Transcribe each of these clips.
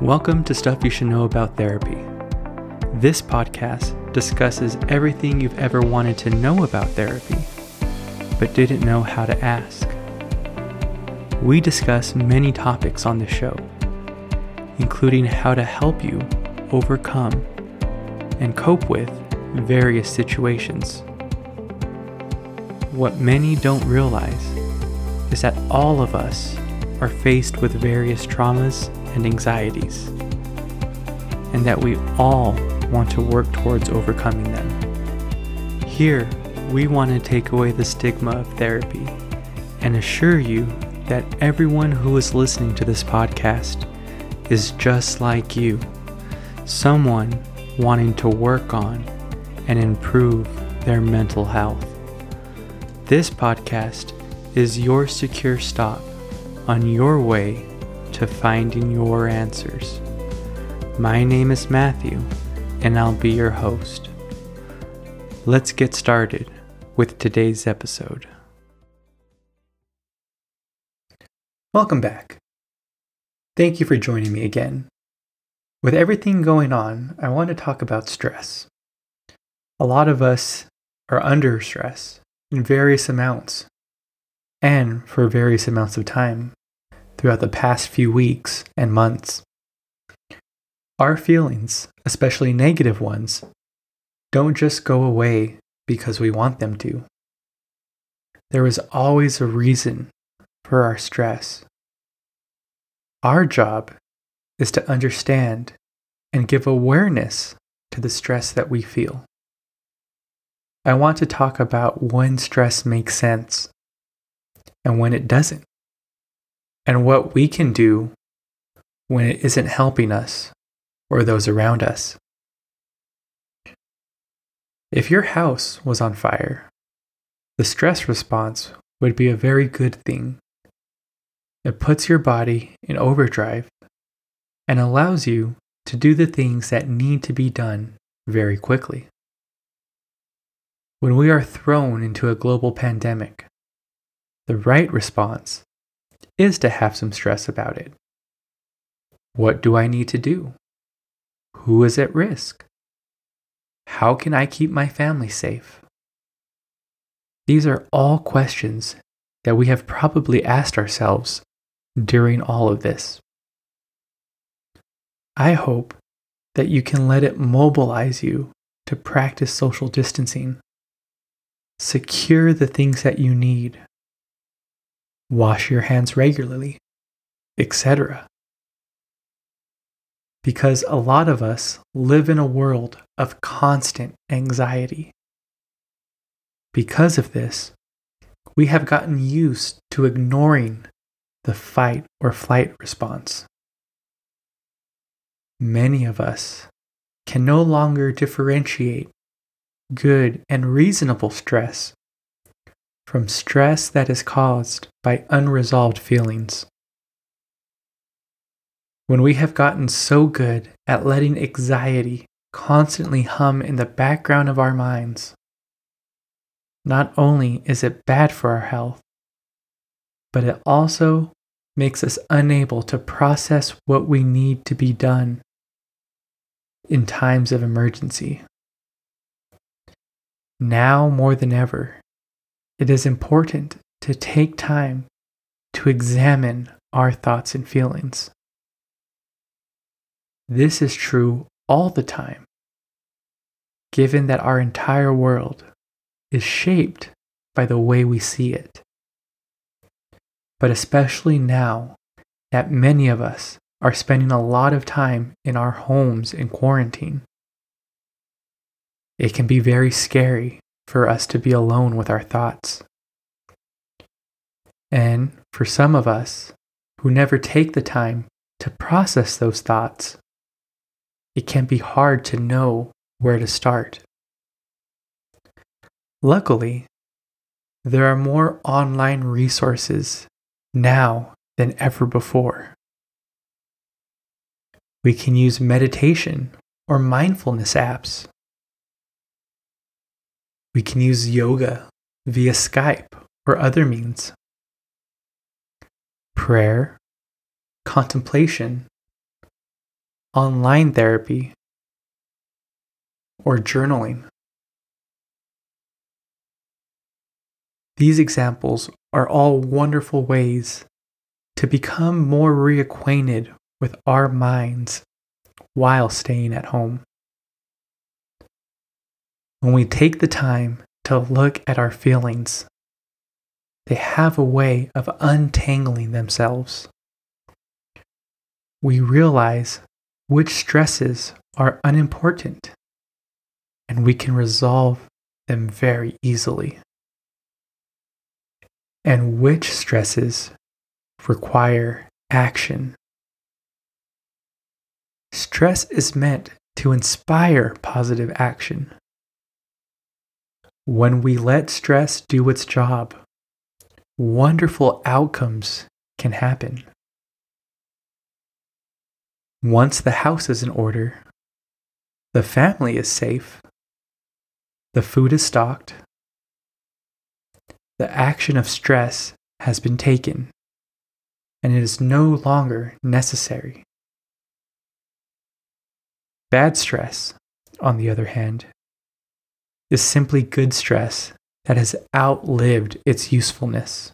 Welcome to Stuff You Should Know About Therapy. This podcast discusses everything you've ever wanted to know about therapy, but didn't know how to ask. We discuss many topics on the show, including how to help you overcome and cope with various situations. What many don't realize is that all of us are faced with various traumas and anxieties, and that we all want to work towards overcoming them. Here, we want to take away the stigma of therapy and assure you that everyone who is listening to this podcast is just like you, someone wanting to work on and improve their mental health. This podcast is your secure stop on your way to finding your answers. My name is Matthew, and I'll be your host. Let's get started with today's episode. Welcome back. Thank you for joining me again. With everything going on, I want to talk about stress. A lot of us are under stress in various amounts and for various amounts of time throughout the past few weeks and months. Our feelings, especially negative ones, don't just go away because we want them to. There is always a reason for our stress. Our job is to understand and give awareness to the stress that we feel. I want to talk about when stress makes sense and when it doesn't and what we can do when it isn't helping us or those around us. If your house was on fire, the stress response would be a very good thing. It puts your body in overdrive and allows you to do the things that need to be done very quickly. When we are thrown into a global pandemic, the right response is to have some stress about it. What do I need to do? Who is at risk? How can I keep my family safe? These are all questions that we have probably asked ourselves during all of this. I hope that you can let it mobilize you to practice social distancing. Secure the things that you need wash your hands regularly, etc. Because a lot of us live in a world of constant anxiety. Because of this, we have gotten used to ignoring the fight or flight response. Many of us can no longer differentiate good and reasonable stress from stress that is caused by unresolved feelings. When we have gotten so good at letting anxiety constantly hum in the background of our minds, not only is it bad for our health, but it also makes us unable to process what we need to be done in times of emergency. Now more than ever, it is important to take time to examine our thoughts and feelings. This is true all the time, given that our entire world is shaped by the way we see it. But especially now that many of us are spending a lot of time in our homes in quarantine, it can be very scary for us to be alone with our thoughts. And for some of us who never take the time to process those thoughts, it can be hard to know where to start. Luckily, there are more online resources now than ever before. We can use meditation or mindfulness apps we can use yoga via Skype or other means. Prayer, contemplation, online therapy, or journaling. These examples are all wonderful ways to become more reacquainted with our minds while staying at home. When we take the time to look at our feelings, they have a way of untangling themselves. We realize which stresses are unimportant and we can resolve them very easily. And which stresses require action. Stress is meant to inspire positive action. When we let stress do its job, wonderful outcomes can happen. Once the house is in order, the family is safe, the food is stocked, the action of stress has been taken, and it is no longer necessary. Bad stress, on the other hand, is simply good stress that has outlived its usefulness.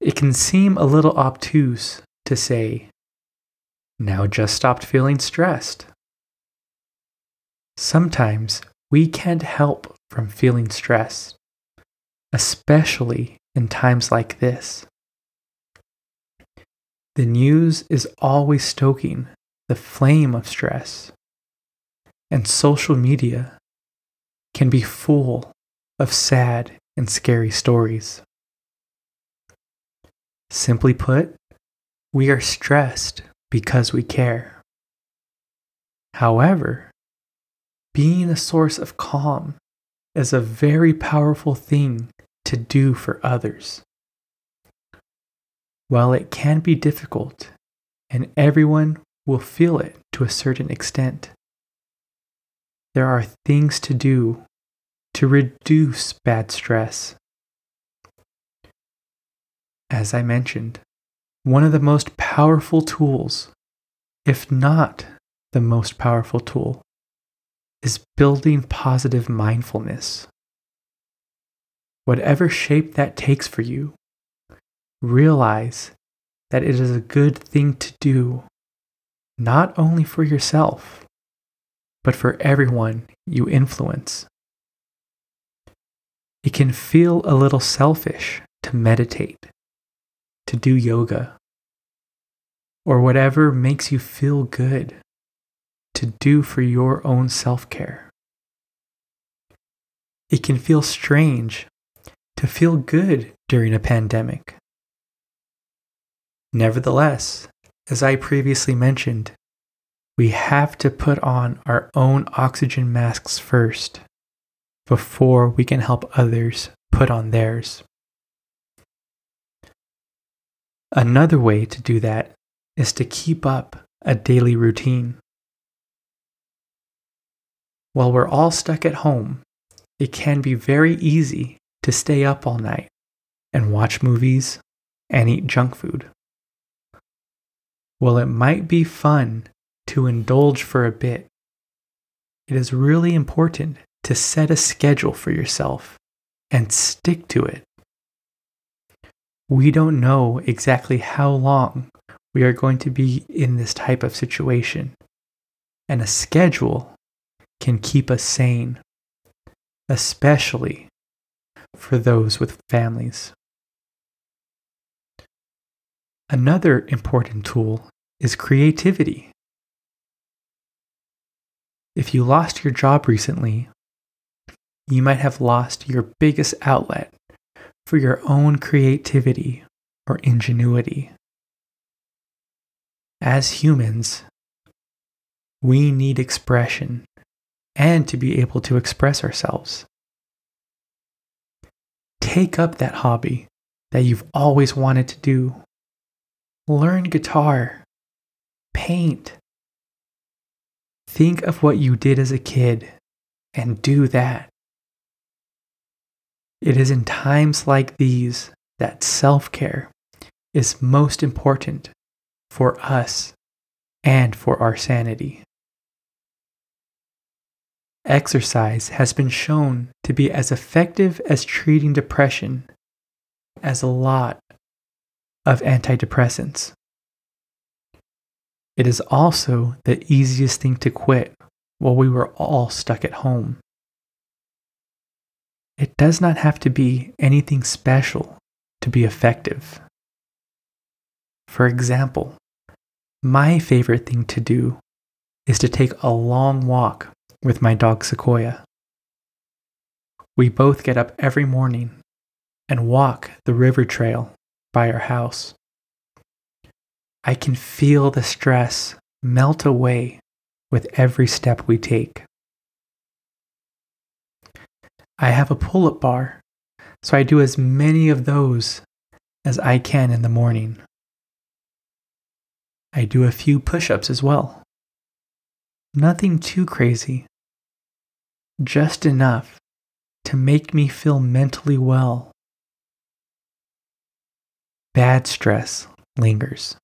It can seem a little obtuse to say, now just stopped feeling stressed. Sometimes we can't help from feeling stressed, especially in times like this. The news is always stoking the flame of stress, and social media can be full of sad and scary stories. Simply put, we are stressed because we care. However, being a source of calm is a very powerful thing to do for others. While it can be difficult, and everyone will feel it to a certain extent, there are things to do to reduce bad stress. As I mentioned, one of the most powerful tools, if not the most powerful tool, is building positive mindfulness. Whatever shape that takes for you, realize that it is a good thing to do, not only for yourself, but for everyone you influence. It can feel a little selfish to meditate, to do yoga, or whatever makes you feel good to do for your own self care. It can feel strange to feel good during a pandemic. Nevertheless, as I previously mentioned, we have to put on our own oxygen masks first before we can help others put on theirs. Another way to do that is to keep up a daily routine. While we're all stuck at home, it can be very easy to stay up all night and watch movies and eat junk food. While it might be fun to indulge for a bit, it is really important to set a schedule for yourself and stick to it. We don't know exactly how long we are going to be in this type of situation, and a schedule can keep us sane, especially for those with families. Another important tool is creativity. If you lost your job recently, you might have lost your biggest outlet for your own creativity or ingenuity. As humans, we need expression and to be able to express ourselves. Take up that hobby that you've always wanted to do. Learn guitar, paint. Think of what you did as a kid and do that. It is in times like these that self care is most important for us and for our sanity. Exercise has been shown to be as effective as treating depression as a lot of antidepressants. It is also the easiest thing to quit while we were all stuck at home. It does not have to be anything special to be effective. For example, my favorite thing to do is to take a long walk with my dog Sequoia. We both get up every morning and walk the river trail by our house. I can feel the stress melt away with every step we take. I have a pull up bar, so I do as many of those as I can in the morning. I do a few push ups as well. Nothing too crazy, just enough to make me feel mentally well. Bad stress lingers.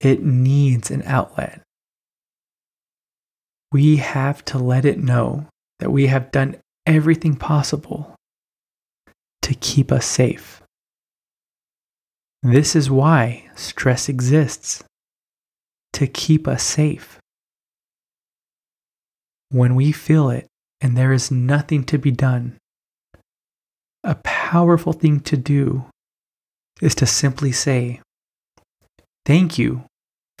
It needs an outlet. We have to let it know that we have done everything possible to keep us safe. This is why stress exists to keep us safe. When we feel it and there is nothing to be done, a powerful thing to do is to simply say, Thank you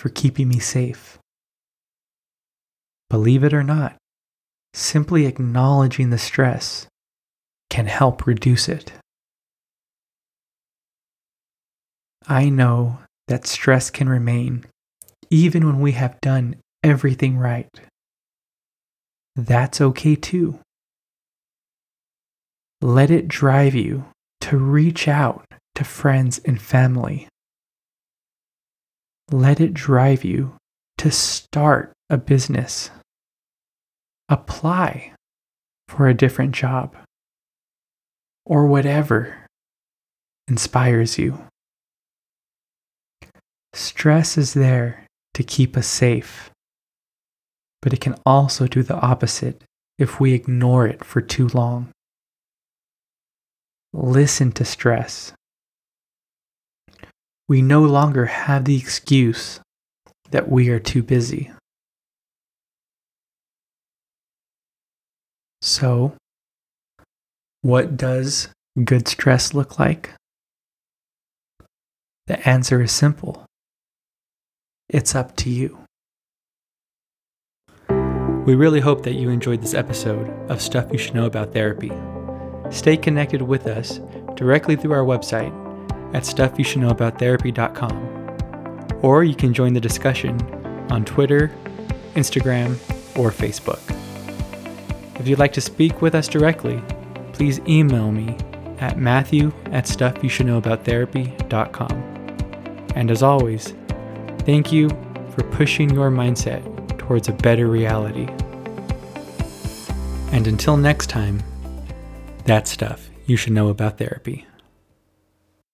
for keeping me safe. Believe it or not, simply acknowledging the stress can help reduce it. I know that stress can remain even when we have done everything right. That's okay too. Let it drive you to reach out to friends and family. Let it drive you to start a business. Apply for a different job or whatever inspires you. Stress is there to keep us safe, but it can also do the opposite if we ignore it for too long. Listen to stress. We no longer have the excuse that we are too busy. So, what does good stress look like? The answer is simple it's up to you. We really hope that you enjoyed this episode of Stuff You Should Know About Therapy. Stay connected with us directly through our website at stuffyoushouldknowaboutTherapy.com, or you can join the discussion on Twitter, Instagram, or Facebook. If you'd like to speak with us directly, please email me at matthew at stuffyoushouldknowaboutTherapy.com. And as always, Thank you for pushing your mindset towards a better reality. And until next time, that stuff you should know about therapy.